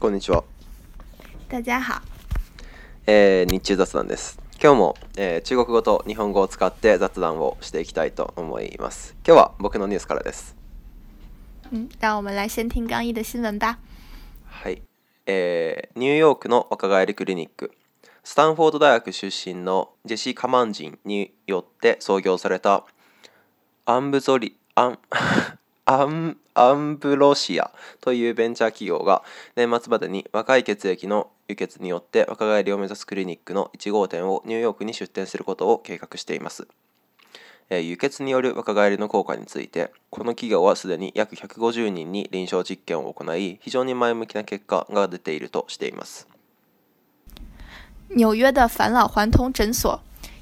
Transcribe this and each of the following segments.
こんにちは。大家好。えー、日中雑談です。今日も、えー、中国語と日本語を使って雑談をしていきたいと思います。今日は僕のニュースからです。嗯，让我们来先听刚毅的新闻吧。はい、えー、ニューヨークの若返りクリニック、スタンフォード大学出身のジェシー・カマンジンによって創業されたアンブゾリアンアンアンブロシアというベンチャー企業が年末までに若い血液の輸血によって若返りを目指すクリニックの1号店をニューヨークに出店することを計画しています、えー、輸血による若返りの効果についてこの企業はすでに約150人に臨床実験を行い非常に前向きな結果が出ているとしています纽约的返老还童诊所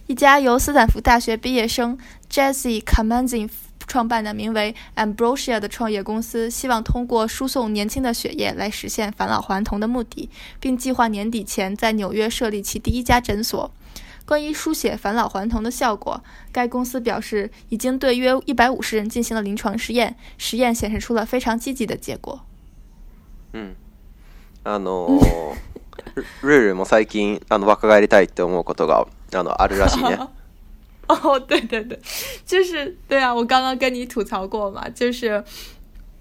一家由斯坦福大学毕业生 Jesse Kamanzin 创办的名为 Ambrosia 的创业公司，希望通过输送年轻的血液来实现返老还童的目的，并计划年底前在纽约设立其第一家诊所。关于输血返老还童的效果，该公司表示已经对约150人进行了临床实验，实验显示出了非常积极的结果。嗯，あの も最近あの若返りたいって思うことがあるらしいね。哦，对对对，就是对啊，我刚刚跟你吐槽过嘛，就是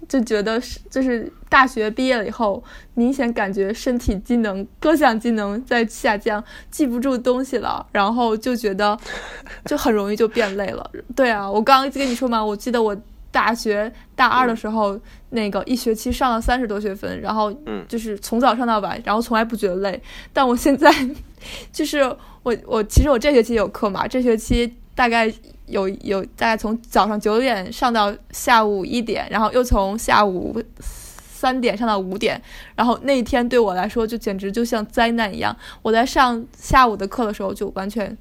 就觉得是，就是大学毕业了以后，明显感觉身体机能、各项机能在下降，记不住东西了，然后就觉得就很容易就变累了。对啊，我刚刚一直跟你说嘛，我记得我。大学大二的时候，那个一学期上了三十多学分，然后就是从早上到晚，然后从来不觉得累。但我现在，就是我我其实我这学期有课嘛，这学期大概有有大概从早上九点上到下午一点，然后又从下午三点上到五点，然后那一天对我来说就简直就像灾难一样。我在上下午的课的时候就完全。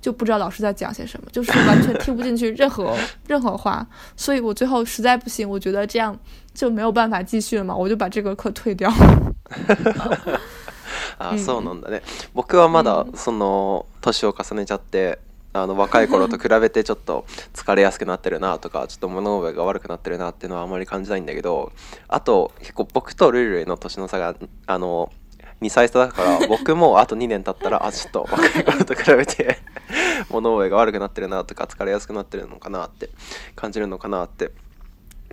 就不知道老师在讲些什么，就是完全听不进去任何任何话，所以我最后实在不行，我觉得这样就没有办法继续了嘛，我就把这个课退掉了。そうなんだね。僕はまだその年を重ねちゃって、あの若い頃と比べてちょっと疲れやすくなってるなとか、ちょっと物覚えが悪くなってるなっていうのはあまり感じないんだけど、あと結構僕とルルエの年の差があの2歳差だから、僕もあと2年経ったらあ、ちょっと若い頃と比べて。物覚えが悪くなってるなとか疲れやすくなってるのかなって感じるのかなって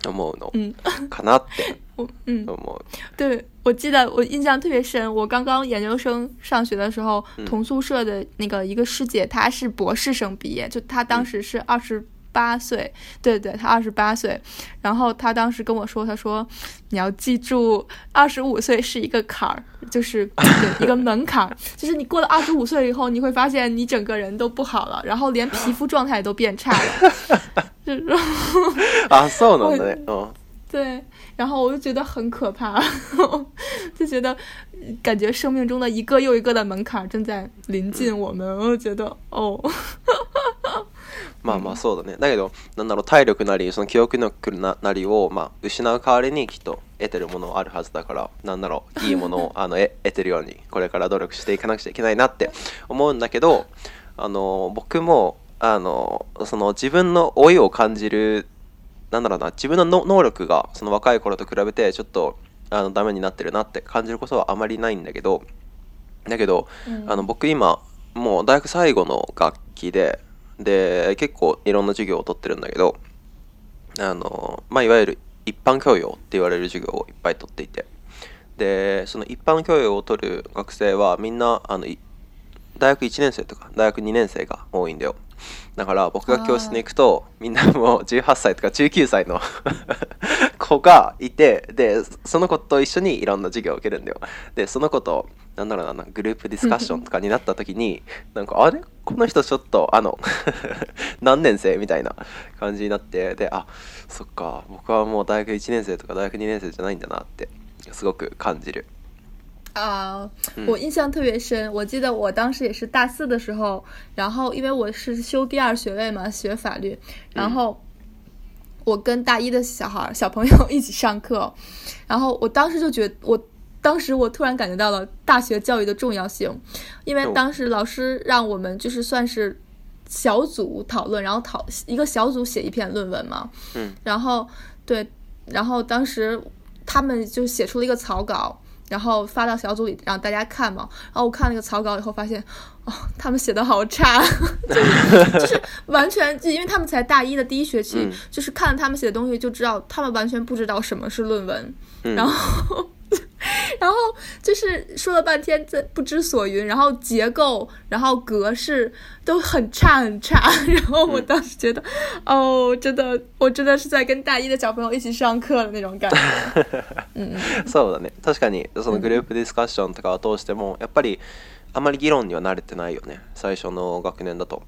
思うの、嗯、かなって我嗯，我 对我记得我印象特别深，我刚刚研究生上学的时候，同宿舍的那个一个师姐，她是博士生毕业，就她当时是二十八岁，对对他二十八岁，然后他当时跟我说，他说你要记住，二十五岁是一个坎儿，就是一个门槛，就是你过了二十五岁以后，你会发现你整个人都不好了，然后连皮肤状态都变差了。哈 哈 啊，so no，对，对，然后我就觉得很可怕，就觉得感觉生命中的一个又一个的门槛正在临近我们，我就觉得哦。まあまあそうだね。だけど、なんだろう、体力なり、その記憶力ななりを、まあ、失う代わりにきっと得てるものあるはずだから、なんだろう、いいものをあの得てるように、これから努力していかなくちゃいけないなって思うんだけど、あの僕も、あのその自分の老いを感じる、なんだろうな、自分のの能力が、その若い頃と比べて、ちょっと、あのダメになってるなって感じることはあまりないんだけどだけど、うん、あの僕今もう大学最後の楽器でで結構いろんな授業を取ってるんだけどあの、まあ、いわゆる一般教養って言われる授業をいっぱい取っていてでその一般教養を取る学生はみんなあの大学1年生とか大学2年生が多いんだよだから僕が教室に行くとみんなもう18歳とか19歳の 子がいてでその子と一緒にいろんな授業を受けるんだよでその子となんだろうなグループディスカッションとかになった時になんかあれこの人ちょっとあの 何年生みたいな感じになってであそっか僕はもう大学1年生とか大学2年生じゃないんだなってすごく感じる。啊，uh, 我印象特别深。我记得我当时也是大四的时候，然后因为我是修第二学位嘛，学法律，然后我跟大一的小孩、小朋友一起上课，然后我当时就觉得我。当时我突然感觉到了大学教育的重要性，因为当时老师让我们就是算是小组讨论，然后讨一个小组写一篇论文嘛。嗯。然后对，然后当时他们就写出了一个草稿，然后发到小组里让大家看嘛。然后我看那个草稿以后，发现哦，他们写的好差，就是就是完全，因为他们才大一的第一学期，就是看他们写的东西就知道，他们完全不知道什么是论文，然后。然后就是说了半天，这不知所云。然后结构，然后格式都很差很差。然后我当时觉得，哦，真的，我真的是在跟大一的小朋友一起上课的那种感觉。嗯，そうだね。確かにそのグループディスカッションとかを通してもやっぱりあまり議論には慣れてないよね。最初の学年だと。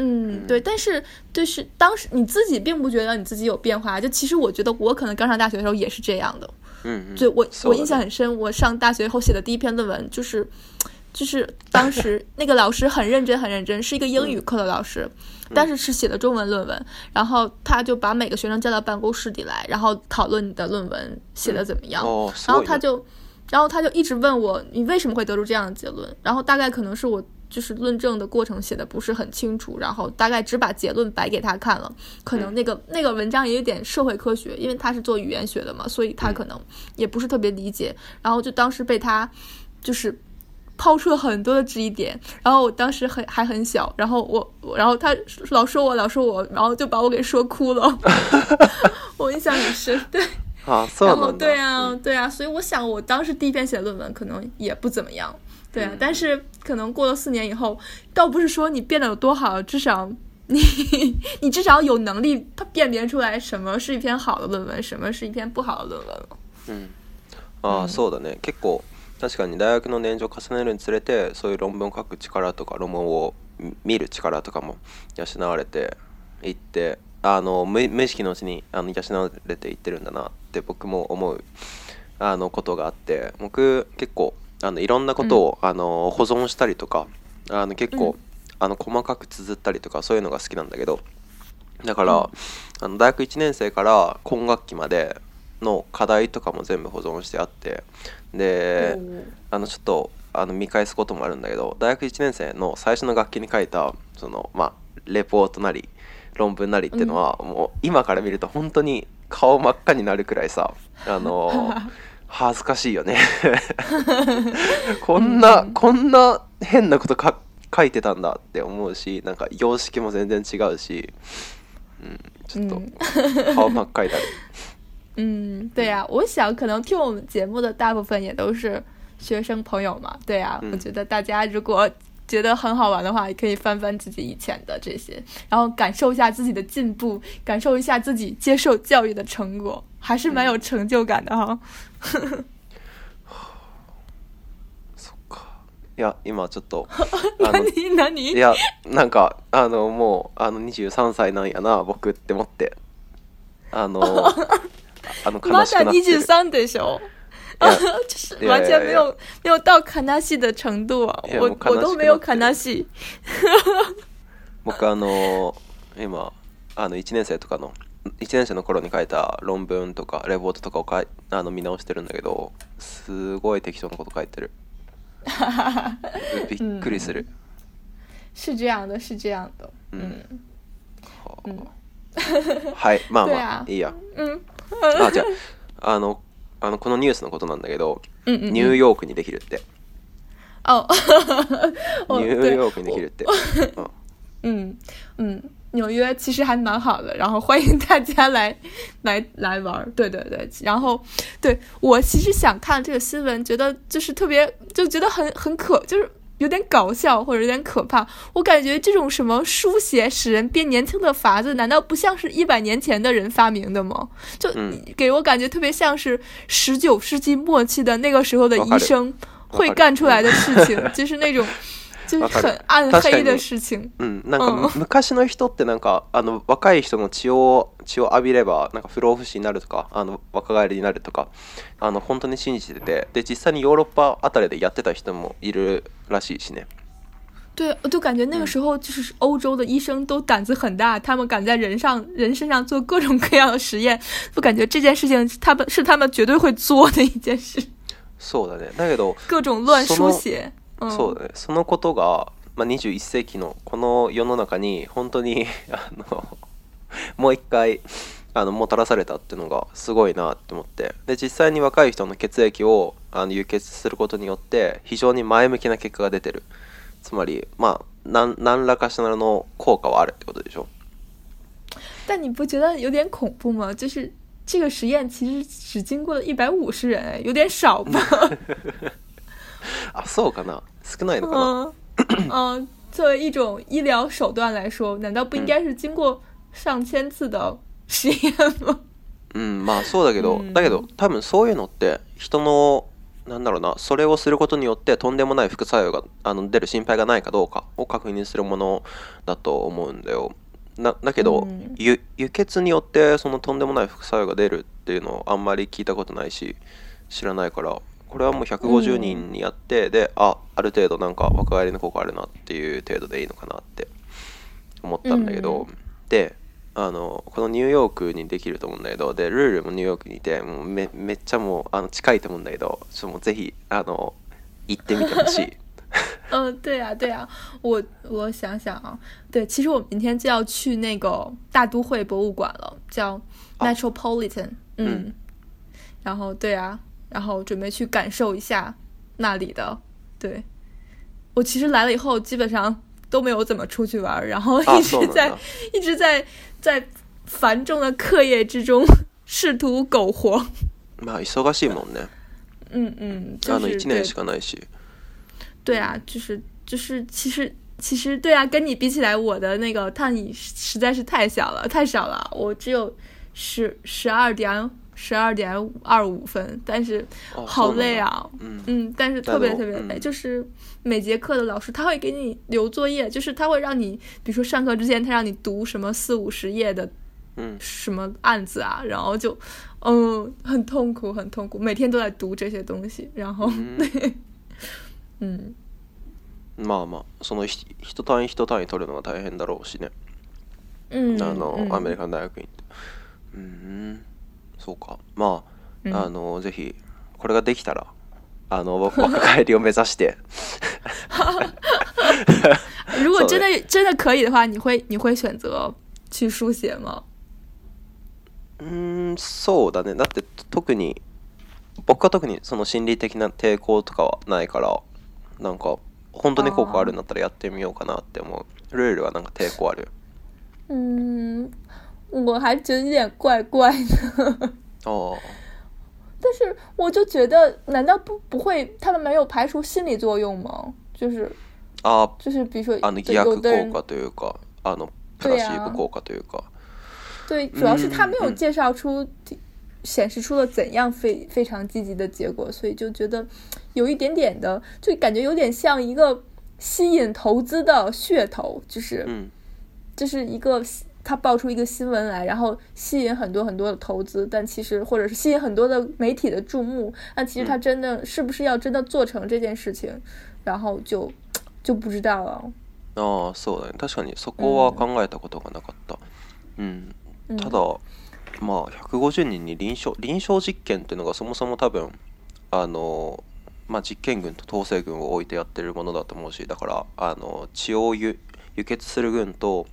嗯，对。但是就是当时你自己并不觉得你自己有变化。就其实我觉得我可能刚上大学的时候也是这样的。嗯，就我我印象很深，我上大学后写的第一篇论文就是，就是当时 那个老师很认真很认真，是一个英语课的老师，但是是写的中文论文。然后他就把每个学生叫到办公室里来，然后讨论你的论文写的怎么样。然后他就，然后他就一直问我，你为什么会得出这样的结论？然后大概可能是我。就是论证的过程写的不是很清楚，然后大概只把结论摆给他看了。可能那个那个文章也有点社会科学，因为他是做语言学的嘛，所以他可能也不是特别理解。然后就当时被他就是抛出了很多的质疑点，然后我当时很还很小，然后我然后他老说我老说我，然后就把我给说哭了。我印象很深，对，啊，然后对啊对啊，所以我想我当时第一篇写论文可能也不怎么样。对，但是可能过了四年以后，倒不是说你变得有多好，至少你 你至少有能力，辨别出来什么是一篇好的论文，什么是一篇不好的论文了。嗯，啊，そうだね。結構確かに大学の年長重ねるにつれて、そういう論文書く力とか論文を見る力とかも養われていって、あの無無意識のうちにあの養われていってるんだなって僕も思うあのことがあって、僕結構。あのいろんなことを、あの保存したりとかあの結構、あの細かく綴ったりとかそういうのが好きなんだけどだから、あの大学1年生から今学期までの課題とかも全部保存してあってであのちょっとあの見返すこともあるんだけど大学1年生の最初の楽器に書いたそのまあレポートなり論文なりっていうのは、もう今から見ると本当に顔真っ赤になるくらいさあの 恥ずかしいよね。こんなこんな変なことか書いてたんだって思うし、なんか様式も全然違うし、ちょっと顔まかえだ。嗯，对呀，我想可能听我们节目的大部分也都是学生朋友嘛。对呀，我觉得大家如果觉得很好玩的话，可以翻翻自己以前的这些，然后感受一下自己的进步，感受一下自己接受教育的成果。还是蛮有成就感的哈。そっか。いや今ちょっと 何何いやなんかあのもうあの23歳なんやな僕って思ってあの あの悲しくなってる。まだ十三でしょ。就是完全没有没有到悲しい的程度啊，我我都没有悲しい。僕あの今あの1年生とかの1年生の頃に書いた論文とかレポートとかをかあの見直してるんだけどすごい適当なこと書いてるびっくりする、是这样的是这样的うん、うん、はいまあまあいいや、あじゃああのあのこのニュースのことなんだけど、ニューヨークにできるって ニューヨークにできるって うんうん纽约其实还蛮好的，然后欢迎大家来，来来玩儿。对对对，然后对我其实想看这个新闻，觉得就是特别，就觉得很很可，就是有点搞笑或者有点可怕。我感觉这种什么书写使人变年轻的法子，难道不像是一百年前的人发明的吗？就给我感觉特别像是十九世纪末期的那个时候的医生会干出来的事情，就是那种。就是很暗黑的事情。嗯，なんか昔の人ってなんかあの若い人の血を血を浴びればなんか不老不死になるとかあの若返りになるとかあの本当に信じててで実際にヨーロッパあたりでやってた人もいるらしいしね。对，我就感觉那个时候就是欧洲的医生都胆子很大，他们敢在人上人身上做各种各样的实验。就感觉这件事情他们是他们绝对会做的一件事。そうだね、那个都各种乱书写。そうだねそのことが、まあ、21世紀のこの世の中に本当に あのもう一回あのもたらされたっていうのがすごいなって思ってで実際に若い人の血液をあの輸血することによって非常に前向きな結果が出てるつまりまあ何何らかしらの効果はあるってことでしょ但你不觉得有点恐怖吗？就是这个实验其实只经过了一百五人，有点少吧？あそうかな少ないのかな嗯作为一种医疗手段来说，难道不应该是经过上千次的实验吗？うまあそうだけど、だけど多分そういうのって人のなんだろうなそれをすることによってとんでもない副作用があの出る心配がないかどうかを確認するものだと思うんだよ。だけど、う輸血によってそのとんでもない副作用が出るっていうのをあんまり聞いたことないし知らないからこれはもう150人にやって、うん、であある程度なんか若返りの効果あるなっていう程度でいいのかなって思ったんだけど、うん、であのこのニューヨークにできると思うんだけどでルールもニューヨークにいてもうめめっちゃもうあの近いと思うんだけどちょっともうぜひあの行ってみてほしい。嗯，对呀、啊，对呀、啊，我我想想啊，对，其实我明天就要去那个大都会博物馆了，叫 Metropolitan，、啊、嗯，然后对啊，然后准备去感受一下那里的，对我其实来了以后基本上都没有怎么出去玩，然后一直在一直在在繁重的课业之中 试图苟活。まあ忙しいもんね。嗯 嗯。たの一年しかないし。对啊，就是就是，其实其实，对啊，跟你比起来，我的那个探瘾实在是太小了，太少了，我只有十十二点。十二点二五分，但是好累啊，嗯，但是特别特别累，就是每节课的老师他会给你留作业，就是他会让你，比如说上课之前他让你读什么四五十页的，嗯，什么案子啊，然后就，嗯，很痛苦，很痛苦，每天都在读这些东西，然后，嗯，まあ、その一一取るの大変だろうしね。嗯，あのアメリカン大学院って、うん。そうかまあ、うん、あのぜひこれができたらあの若返りを目指して 如果真的真的可以的话，你会你会选择去书写吗？うんそうだねだって特に僕は特にその心理的な抵抗とかはないからなんか本当に効果あるんだったらやってみようかなって思うルールはなんか抵抗あるうん我还觉得有点怪怪的哦但是我就觉得难道不不会他们没有排除心理作用吗就是啊就是比如说啊你这个过过对过啊对呀过过对过对主要是他没有介绍出显示出了怎样非非常积极的结果所以就觉得有一点点的就感觉有点像一个吸引投资的噱头就是就是一个他爆出一个新闻来，然后吸引很多很多的投资，但其实或者是吸引很多的媒体的注目，那其实他真的是不是要真的做成这件事情，然后就就不知道了。啊，そうだね。確かにそこは考えたことがなかった。うん。ただ、まあ150人に臨床臨床実験というのがそもそも多分あのまあ実験群と統制群を置いてやってるものだと思うし、だからあの治療ゆ血する群と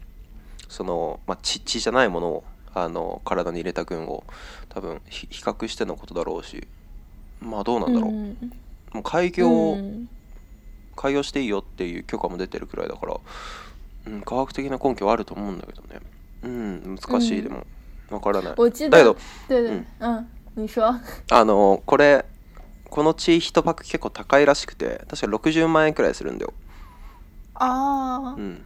その、まあ、血じゃないものをあの体に入れた群を多分比較してのことだろうしまあどうなんだろう、うん、もう開業、うん、開業していいよっていう許可も出てるくらいだから、うん、科学的な根拠はあると思うんだけどねうん難しい、うん、でもわからないだけどあのこれこの血1パック結構高いらしくて確か60万円くらいするんだよああうん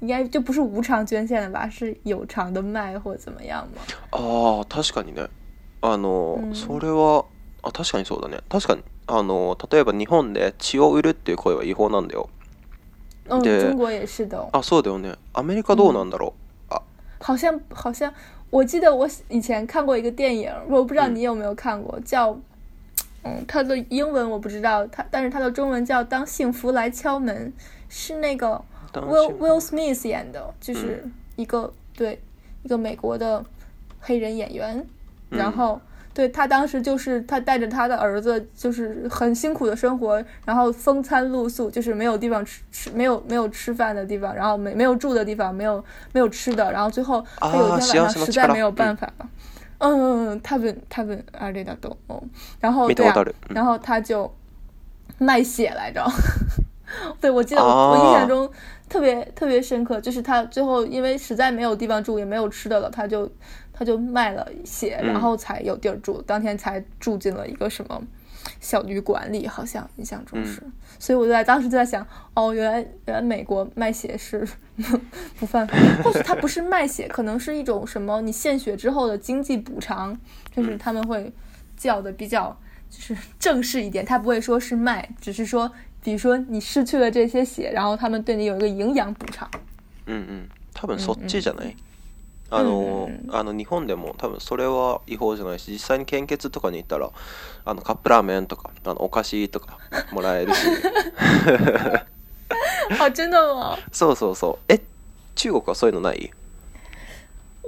应该就不是无偿捐献的吧？是有偿的卖或怎么样吗？啊，確かにね。あのそれは、あ確かにそうだね。確かにあの例えば日本で血を売るっていう行為は違法なんだよ。嗯，中国也是的。あそうだよね。アメリカどうなんだろう？あ。好像好像，我记得我以前看过一个电影，我不知道你有没有看过，叫嗯，它的英文我不知道，它但是它的中文叫《当幸福来敲门》，是那个。Will Will Smith 演的，就是一个对一个美国的黑人演员，然后对他当时就是他带着他的儿子，就是很辛苦的生活，然后风餐露宿，就是没有地方吃吃，没有没有吃饭的地方，然后没没有住的地方，没有没有吃的，然后最后他有一天晚上实在没有办法了，嗯，他跟他跟阿雷达斗，然后啊，然后他就卖血来着。对，我记得我我印象中特别特别深刻，就是他最后因为实在没有地方住，也没有吃的了，他就他就卖了血，然后才有地儿住，当天才住进了一个什么小旅馆里，好像印象中是。所以我就在当时就在想，哦，原来原来美国卖血是 不犯法，或许他不是卖血，可能是一种什么你献血之后的经济补偿，就是他们会叫的比较就是正式一点，他不会说是卖，只是说。比如说你失去了这些血，然后他们对你有一个营养补偿。嗯嗯，多分そっちじゃない？あのあの日本でも多分それは違法じゃないし、実際に献血とかに行ったら、あのカップラーメンとかあのお菓子とかもらえるし。啊，真的吗？そうそうそう。え、中国はそういうのない？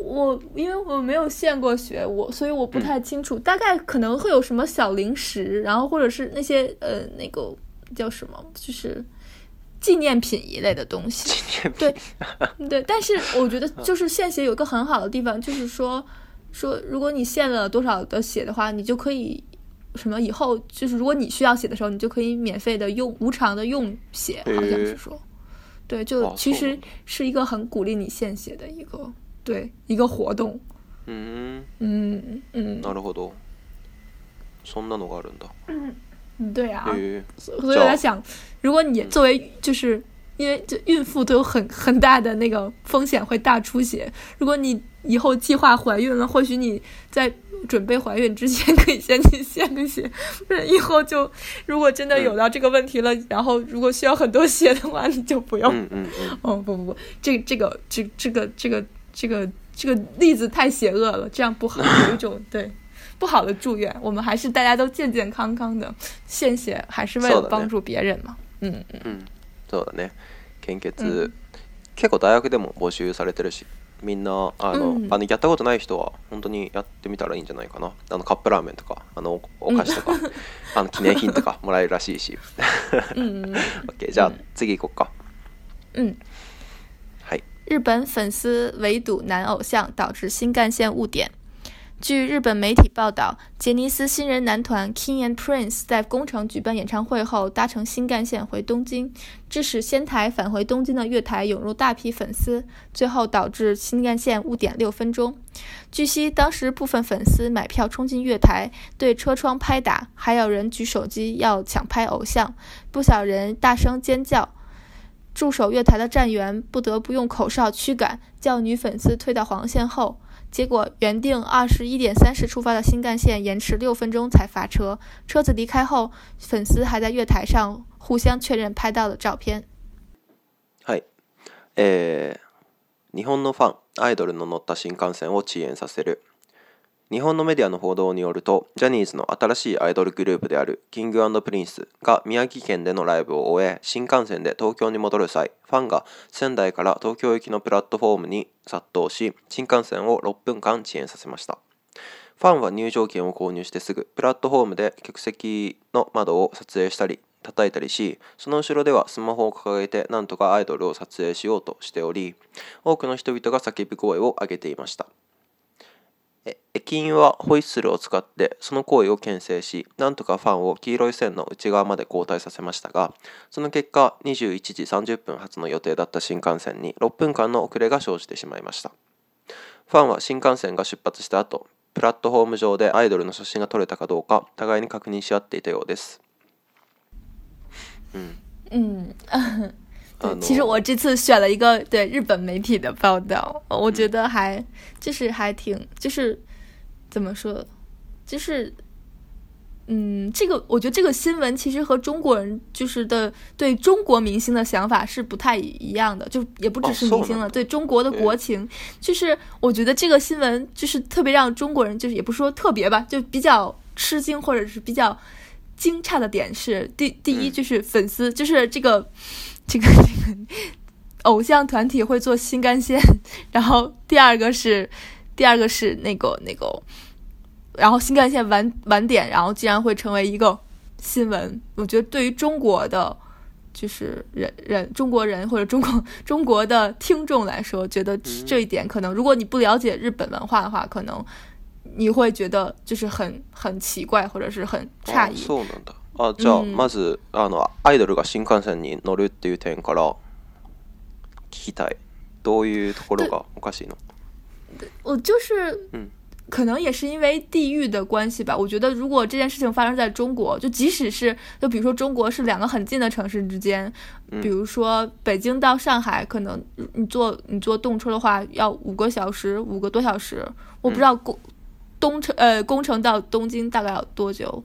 我因为我没有献过血，我所以我不太清楚。大概可能会有什么小零食，然后或者是那些呃那个。叫什么？就是纪念品一类的东西。纪念品。对，对。但是我觉得，就是献血有个很好的地方，就是说，说如果你献了多少的血的话，你就可以什么以后，就是如果你需要血的时候，你就可以免费的用、无偿的用血，好像是说，对，就其实是一个很鼓励你献血的一个对一个活动。嗯嗯嗯。なるほど。そんなのがあるんだ。嗯，对啊，所以我在想，如果你作为就是因为就孕妇都有很很大的那个风险会大出血，如果你以后计划怀孕了，或许你在准备怀孕之前可以先去献个血，不是，以后就如果真的有到这个问题了，然后如果需要很多血的话，你就不用。嗯嗯嗯。哦不不不，这这个这这个这个这个这个例子太邪恶了，这样不好，有一种对。不好的祝愿，我们还是大家都健健康康的。献血还是为了帮助别人嘛，嗯嗯。結構大学でも募集されてるし、みんなあのあのやったことない人は本当にやってみたらいいんじゃないかな。あのカップラーメンとかあのお菓子とかあの記念品とかもらえるらしいし。嗯じゃあ次行こか。嗯。日本粉丝围堵男偶像，导致新干线误点。据日本媒体报道，杰尼斯新人男团 King and Prince 在宫城举办演唱会后，搭乘新干线回东京，致使仙台返回东京的月台涌入大批粉丝，最后导致新干线误点六分钟。据悉，当时部分粉丝买票冲进月台，对车窗拍打，还有人举手机要抢拍偶像，不少人大声尖叫。驻守月台的站员不得不用口哨驱赶，叫女粉丝退到黄线后。结果，原定二十一点三十出发的新干线延迟六分钟才发车。车子离开后，粉丝还在月台上互相确认拍到的照片。はい、え日本のファンアイドルの乗った新幹線を遅延させる。日本のメディアの報道によるとジャニーズの新しいアイドルグループであるキングプリンスが宮城県でのライブを終え新幹線で東京に戻る際ファンが仙台から東京行きのプラットフォームに殺到し新幹線を6分間遅延させましたファンは入場券を購入してすぐプラットフォームで客席の窓を撮影したり叩いたりしその後ろではスマホを掲げてなんとかアイドルを撮影しようとしており多くの人々が叫び声を上げていました駅員はホイッスルを使ってその行為を牽制しなんとかファンを黄色い線の内側まで交代させましたがその結果21時30分発の予定だった新幹線に6分間の遅れが生じてしまいましたファンは新幹線が出発した後プラットフォーム上でアイドルの写真が撮れたかどうか互いに確認し合っていたようですうん、うん其实我这次选了一个对日本媒体的报道，我觉得还就是还挺，就是怎么说，就是嗯，这个我觉得这个新闻其实和中国人就是的对中国明星的想法是不太一样的，就也不只是明星了，对中国的国情，就是我觉得这个新闻就是特别让中国人就是也不说特别吧，就比较吃惊或者是比较惊诧的点是第第一就是粉丝就是这个。这个这个偶像团体会做新干线，然后第二个是第二个是那个那个，然后新干线晚晚点，然后竟然会成为一个新闻。我觉得对于中国的就是人人中国人或者中国 中国的听众来说，觉得这一点可能，如果你不了解日本文化的话，可能你会觉得就是很很奇怪或者是很诧异。あじゃあまずあのアイドルが新幹線に乗るっていう点から聞きたい。どういうところがおかしいの？我就是，ん可能也是因为地域的关系吧。我觉得如果这件事情发生在中国，就即使是就比如说中国是两个很近的城市之间，比如说北京到上海，可能你坐你坐动车的话要五个小时，五个多小时。我不知道工东成呃，工程到东京大概要多久。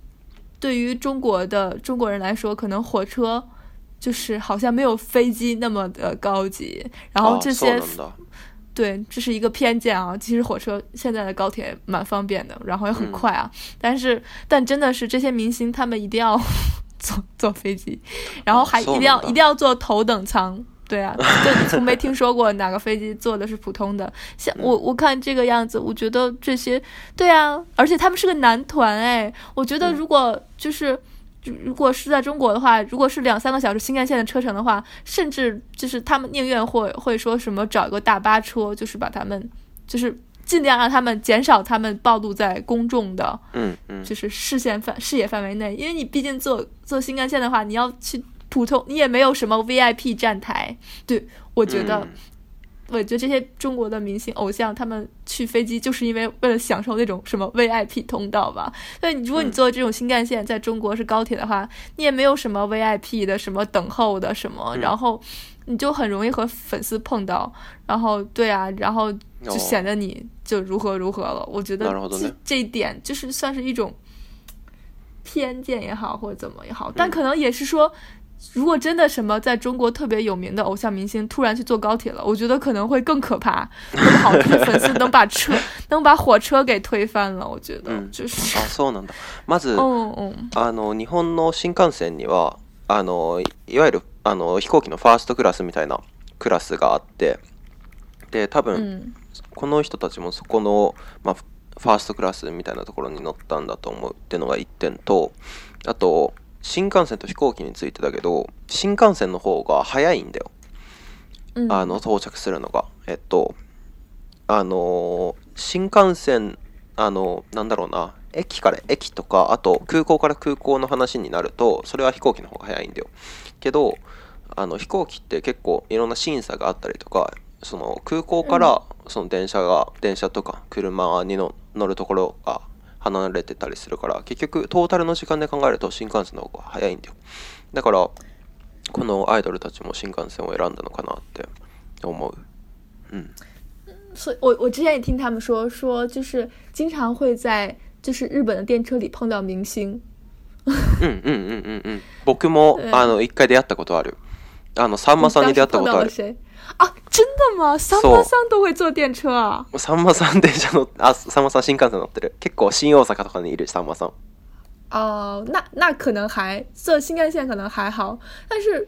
对于中国的中国人来说，可能火车就是好像没有飞机那么的高级，然后这些，对，这是一个偏见啊。其实火车现在的高铁蛮方便的，然后也很快啊。但是，但真的是这些明星他们一定要 坐坐飞机，然后还一定要一定要坐头等舱。对啊，就从没听说过哪个飞机坐的是普通的。像我我看这个样子，我觉得这些对啊，而且他们是个男团哎，我觉得如果就是，如果是在中国的话，如果是两三个小时新干线的车程的话，甚至就是他们宁愿会会说什么找一个大巴车，就是把他们就是尽量让他们减少他们暴露在公众的嗯嗯就是视线范视野范围内，因为你毕竟坐坐新干线的话，你要去。普通你也没有什么 VIP 站台，对我觉得，我觉得这些中国的明星偶像，他们去飞机就是因为为了享受那种什么 VIP 通道吧。你如果你坐这种新干线，在中国是高铁的话，你也没有什么 VIP 的什么等候的什么，然后你就很容易和粉丝碰到，然后对啊，然后就显得你就如何如何了。我觉得这一点就是算是一种偏见也好，或者怎么也好，但可能也是说。如果真的什么在中国特别有名的偶像明星突然去坐高铁了，我觉得可能会更可怕，好听粉丝能把车能把火车给推翻了，我觉得就是啊，そうなんだ。まず、あの日本の新幹線にはあのいわゆるあの飛行機のファーストクラスみたいなクラスがあって、で多分この人たちもそこのまファーストクラスみたいなところに乗ったんだと思う。ってのが一点と、あと。新幹線と飛行機についてだけど新幹線の方が早いんだよ、うん、あの到着するのがえっとあのー、新幹線あのー、なんだろうな駅から駅とかあと空港から空港の話になるとそれは飛行機の方が早いんだよけどあの飛行機って結構いろんな審査があったりとかその空港からその電車が、うん、電車とか車にの乗るところが離れてたりするから結局トータルの時間で考えると新幹線の方が早いんだよだからこのアイドルたちも新幹線を選んだのかなって思ううん所以我我之前也听他们说说就是经常会在就是日本的电车里碰到明星うんうんうんうんうん僕も あの一回出会ったことあるあのさんまさんに出会ったことある啊，真的吗？三八三都会坐电车啊！三马三电车的啊，三马三新干线坐ってる。結構新大阪とかにいる三三。哦，那那可能还坐新干线可能还好，但是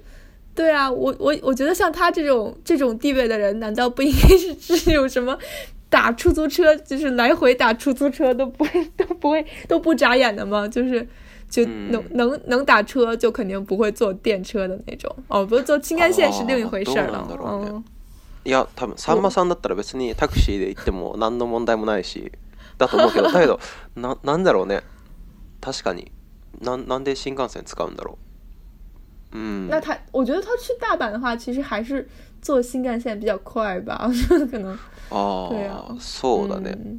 对啊，我我我觉得像他这种这种地位的人，难道不应该是只有什么打出租车就是来回打出租车都不会都不会都不眨眼的吗？就是。就能能能打车，就肯定不会坐电车的那种。哦，不是坐新干线是另一回事了。哦，怎么弄嗯，いや、多分さんまさんだったら別にタクシーで行っても何の問題もないし、だと思うけど、だけど、ななんだろうね。確かに、なんなんで新幹線使うんだろう。うん。那他，我觉得他去大阪的话，其实还是坐新干线比较快吧，可能。哦，そうだね。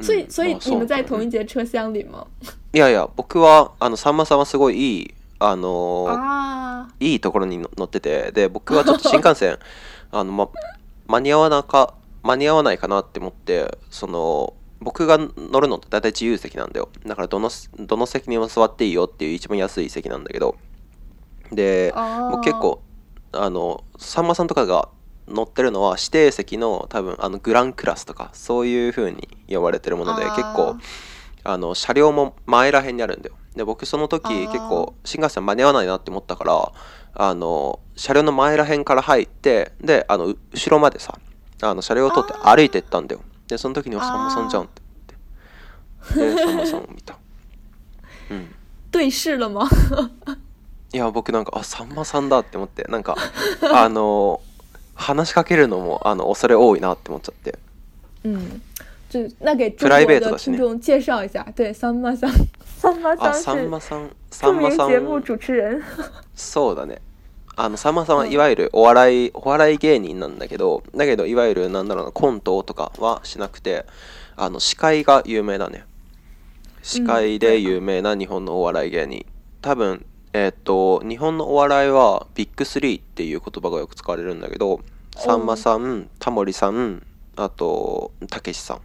所以、所以你们在同一节车厢里吗？いやいや、僕は、あの、さんまさんはすごいいい、あのー、いいところに乗ってて、で、僕はちょっと新幹線、あの、ま、間に合わなか、間に合わないかなって思って、その、僕が乗るのって大体自由席なんだよ。だからどの、どの席にも座っていいよっていう一番安い席なんだけど。で、僕結構、あの、さんまさんとかが乗ってるのは指定席の多分あのグランクラスとかそういう風に呼ばれてるもので結構あの車両も前ら辺にあるんだよで僕その時結構新幹線間に合わないなって思ったからあの車両の前ら辺から入ってであの後ろまでさあの車両を通って歩いてったんだよでその時に「さんまさんじゃん」って言ってでさ んまさんを見たうん对了吗いや僕なんかあさんまさんだって思ってなんかあの話しかけるのもあの恐れ多いなって思っちゃって。プライベートだし众介绍一下，对，んさん、三馬さんさんさん、三馬さん節目主持さそうだね。あのさんまさんはいわゆるお笑い、お笑い芸人なんだけどだけどいわゆるなんだろうなコントとかはしなくてあの司会が有名だね司会で有名な日本のお笑い芸人多分えっと日本のお笑いはビッグ3っていう言葉がよく使われるんだけどさんまさんタモリさんあとたけしさん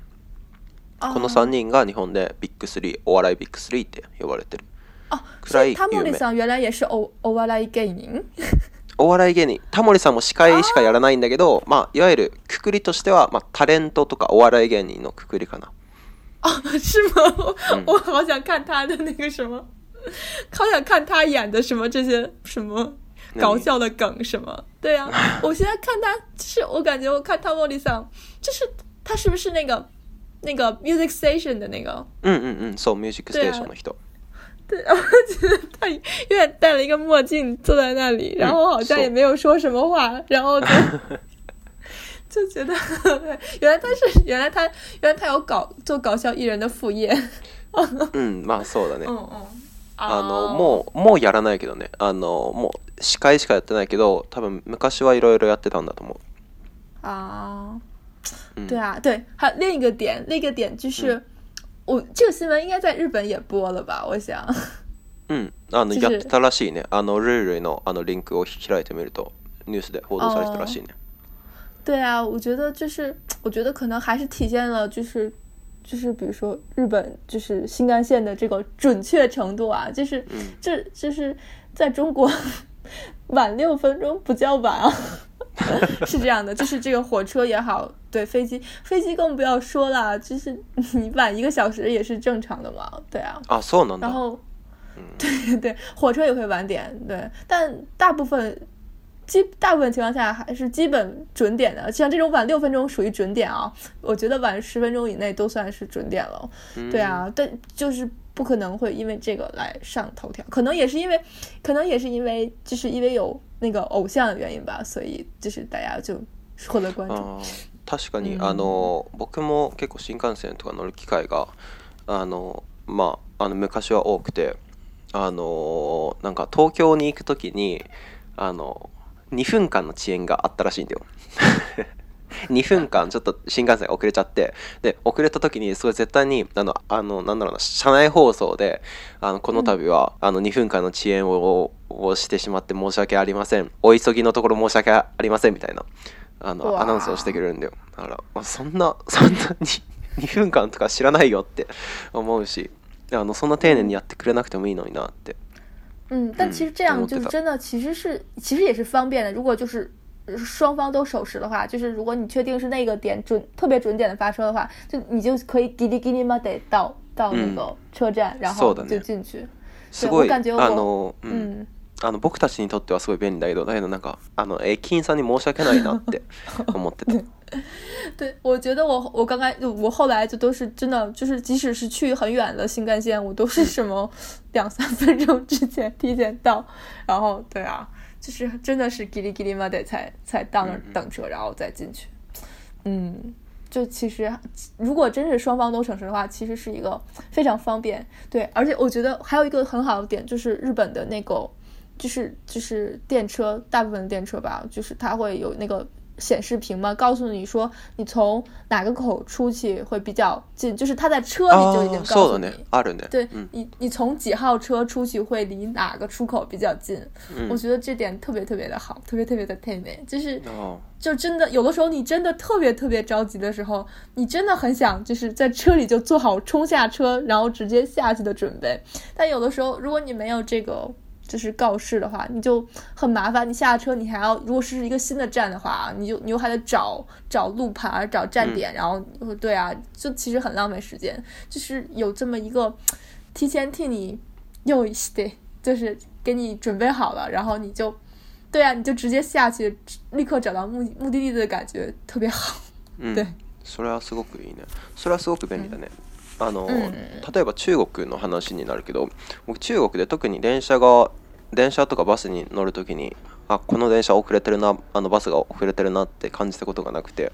この3人が日本でビッグ3お笑いビッグ3って呼ばれてるあくいタモリさん原来也是おお笑い芸人 お笑い芸人タモリさんも司会しかやらないんだけどまあいわゆるくくりとしては、まあ、タレントとかお笑い芸人のくくりかなあ是吗、うん、我好想看他的那个什么好想看他演的什么这些什么搞笑的梗什么？对呀，我现在看他，就是我感觉我看汤莫里桑，就是他是不是那个那个 music station 的那个？嗯嗯嗯，so music station 的人。对，我觉得他因为戴了一个墨镜坐在那里，然后好像也没有说什么话，然后就 就觉得原来他是原来他原来他有搞做搞笑艺人的副业。嗯，蛮瘦的那个。嗯嗯。あのもうもうやらないけどねあのもう司会しかやってないけど多分昔はいろいろやってたんだと思うああ对啊，对，还另一个点，另一个点就是，嗯、我这个新闻应该在日本也播了吧？我想。嗯，あの、やってたらしいね。あのルールのあのリンクを開いてみるとニュースで報道されてたらしいね。对啊，我觉得就是，我觉得可能还是体现了就是就是比如说日本就是新干线的这个准确程度啊，就是这就是在中国 晚六分钟不叫晚啊，是这样的，就是这个火车也好，对飞机飞机更不要说了，就是你晚一个小时也是正常的嘛，对啊，啊，所有能然后，对对对，火车也会晚点，对，但大部分。基大部分情况下还是基本准点的，像这种晚六分钟属于准点啊，我觉得晚十分钟以内都算是准点了。对啊，但就是不可能会因为这个来上头条，可能也是因为，可能也是因为就是因为有那个偶像的原因吧，所以就是大家就获得关注。確かにあの僕も結構新幹線とか乗る機会があのまああの昔は多くてあのなんか東京に行く時にあの。2分間の遅延があったらしいんだよ2 分間ちょっと新幹線遅れちゃってで遅れた時にすごい絶対にあのあのなんだろうな車内放送であのこの度は、あの2分間の遅延ををしてしまって申し訳ありませんお急ぎのところ申し訳ありませんみたいなあのアナウンスをしてくれるんだよだからそんな そんなに2分間とか知らないよって思うしあのそんな丁寧にやってくれなくてもいいのになって嗯，但其实这样就是真的，其实是其实也是方便的。如果就是双方都守时的话，就是如果你确定是那个点准特别准点的发车的话，就你就可以叽里叽里嘛得到到那个车站，然后就进去。对，我感觉我嗯。あの僕たちにとってはすごい便利だどだけどなんかあの駅員さんに申し訳ないなって 思ってて。对，我觉得我我刚就我后来就都是真的，就是即使是去很远的新干线，我都是什么两三分钟之前提前到，然后对啊，就是真的是叽里叽里嘛得才才到那等车，然后再进去。嗯，就其实如果真是双方都诚实的话，其实是一个非常方便。对，而且我觉得还有一个很好的点就是日本的那个。就是就是电车，大部分的电车吧，就是它会有那个显示屏嘛，告诉你说你从哪个口出去会比较近，就是它在车里就已经告诉你。对，你你从几号车出去会离哪个出口比较近？我觉得这点特别特别的好，特别特别的贴美，就是，就真的有的时候你真的特别特别着急的时候，你真的很想就是在车里就做好冲下车，然后直接下去的准备。但有的时候，如果你没有这个。就是告示的话，你就很麻烦。你下车，你还要，如果是一个新的站的话，你就你又还得找找路牌，找站点，然后对啊，就其实很浪费时间。就是有这么一个提前替你，又得就是给你准备好了，然后你就对啊，你就直接下去，立刻找到目目的地的感觉特别好。对，塑料是个鬼呢，塑料是个便利的呢。あの、うん、例えば中国の話になるけど僕中国で特に電車が電車とかバスに乗る時にあこの電車遅れてるなあのバスが遅れてるなって感じたことがなくて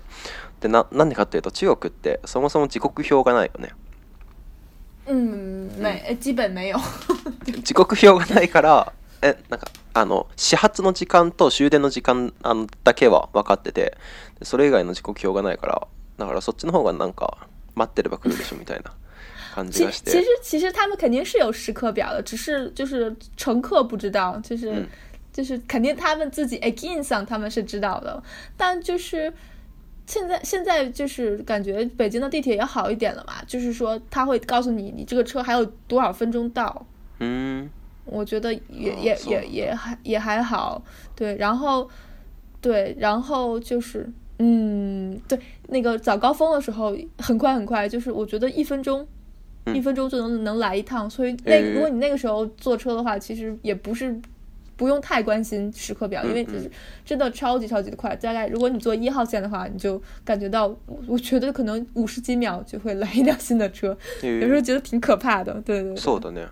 でなんでかっていうと中国ってそもそも時刻表がないよね。うん、ない、基本没よ 時刻表がないから、え、なんか、あの、始発の時間と終電の時間あのだけは分かってて、それ以外の時刻表がないから、だからそっちの方がなんか、待着吧，去吧，什么？其实其实其实他们肯定是有时刻表的，只是就是乘客不知道，就是就是肯定他们自己 again 上他们是知道的，但就是现在现在就是感觉北京的地铁也好一点了嘛，就是说他会告诉你你这个车还有多少分钟到。嗯，我觉得也也也也还也还好，对，然后对，然后就是。嗯，对，那个早高峰的时候很快很快，就是我觉得一分钟，一分钟就能能来一趟，所以那如果你那个时候坐车的话，其实也不是不用太关心时刻表，因为就是真的超级超级的快，大概如果你坐一号线的话，你就感觉到我觉得可能五十几秒就会来一辆新的车，有时候觉得挺可怕的，对对。そうだね。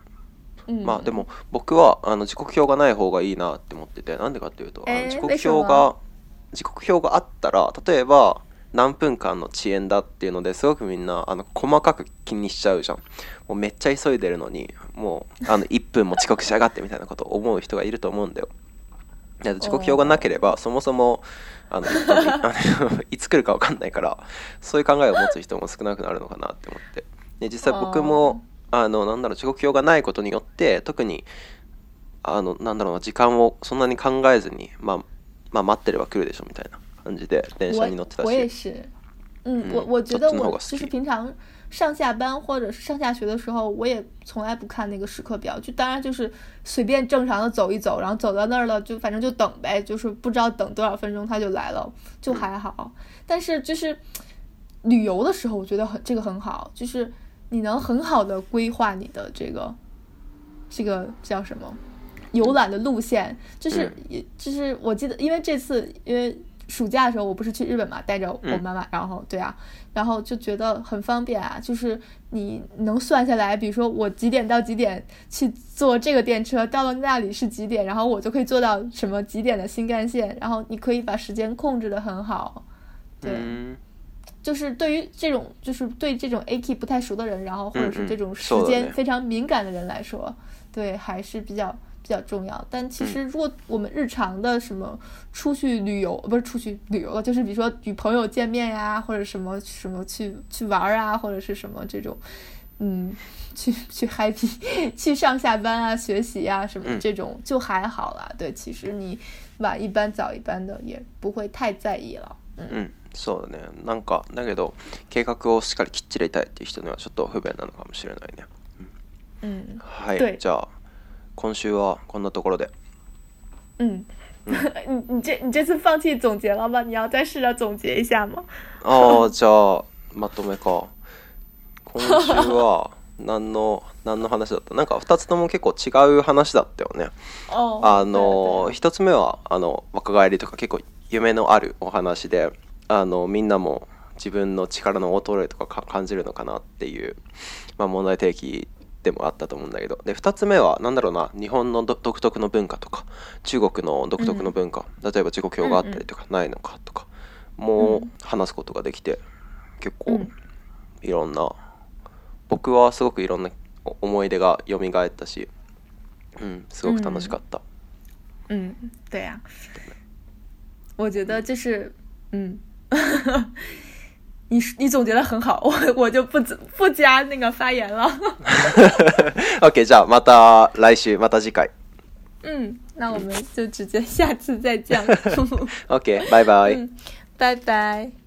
まあでも僕はあの時刻表がない方がいいなって思ってて、なんでかていうと時刻表が。時刻表があったら例えば何分間の遅延だっていうのですごくみんなあの細かく気にしちゃうじゃんもうめっちゃ急いでるのにもうあの1分も遅刻しやがってみたいなことを思う人がいると思うんだよだ時刻表がなければそもそもあの いつ来るか分かんないからそういう考えを持つ人も少なくなるのかなって思ってで実際僕もあのなんだろう時刻表がないことによって特にあのなんだろうな時間をそんなに考えずにまあまあ待ってれば来るでしょみたいな感じで電車に乗ってたし。我我也是，嗯，我我觉得我就是平常上下班或者是上下学的时候，我也从来不看那个时刻表，就当然就是随便正常的走一走，然后走到那儿了就反正就等呗，就是不知道等多少分钟他就来了，就还好。但是就是旅游的时候，我觉得很这个很好，就是你能很好的规划你的这个这个叫什么？游览的路线就是，就是我记得，因为这次因为暑假的时候，我不是去日本嘛，带着我妈妈，然后对啊，然后就觉得很方便啊，就是你能算下来，比如说我几点到几点去坐这个电车，到了那里是几点，然后我就可以坐到什么几点的新干线，然后你可以把时间控制的很好，对，就是对于这种就是对这种 A K 不太熟的人，然后或者是这种时间非常敏感的人来说，对还是比较。比较重要，但其实如果我们日常的什么出去旅游，不是出去旅游，就是比如说与朋友见面呀，或者什么什么去去玩啊，或者是什么这种，嗯，去去 happy，去上下班啊、学习啊什么这种就还好啦。对，其实你晚一班早一班的也不会太在意了。嗯，そうだね。なんかだけど、計画をしっかりキッチラたいっていう人にはちょっと不便なのかもしれないね。うん。はい、じゃあ。今週はこんなところで。うん。这你这次放ああ、じゃあまとめか。今週は 何の何の話だったなんか2つとも結構違う話だったよね。あの1つ目はあの若返りとか結構夢のあるお話であのみんなも自分の力の衰えとか感じるのかなっていう、まあ、問題提起でもあったと思うんだけどで2つ目は何だろうな日本の独特の文化とか中国の独特の文化、うん、例えば自己教があったりとか、ないのかとかも話すことができて結構いろんな僕はすごくいろんな思い出が蘇ったし、うん、すごく楽しかった。うん、对呀、啊，我觉得就是，嗯。你你总结的很好，我我就不不加那个发言了。OK，じゃあまた来週、また次回。嗯，那我们就直接下次再见。OK，拜拜。拜拜。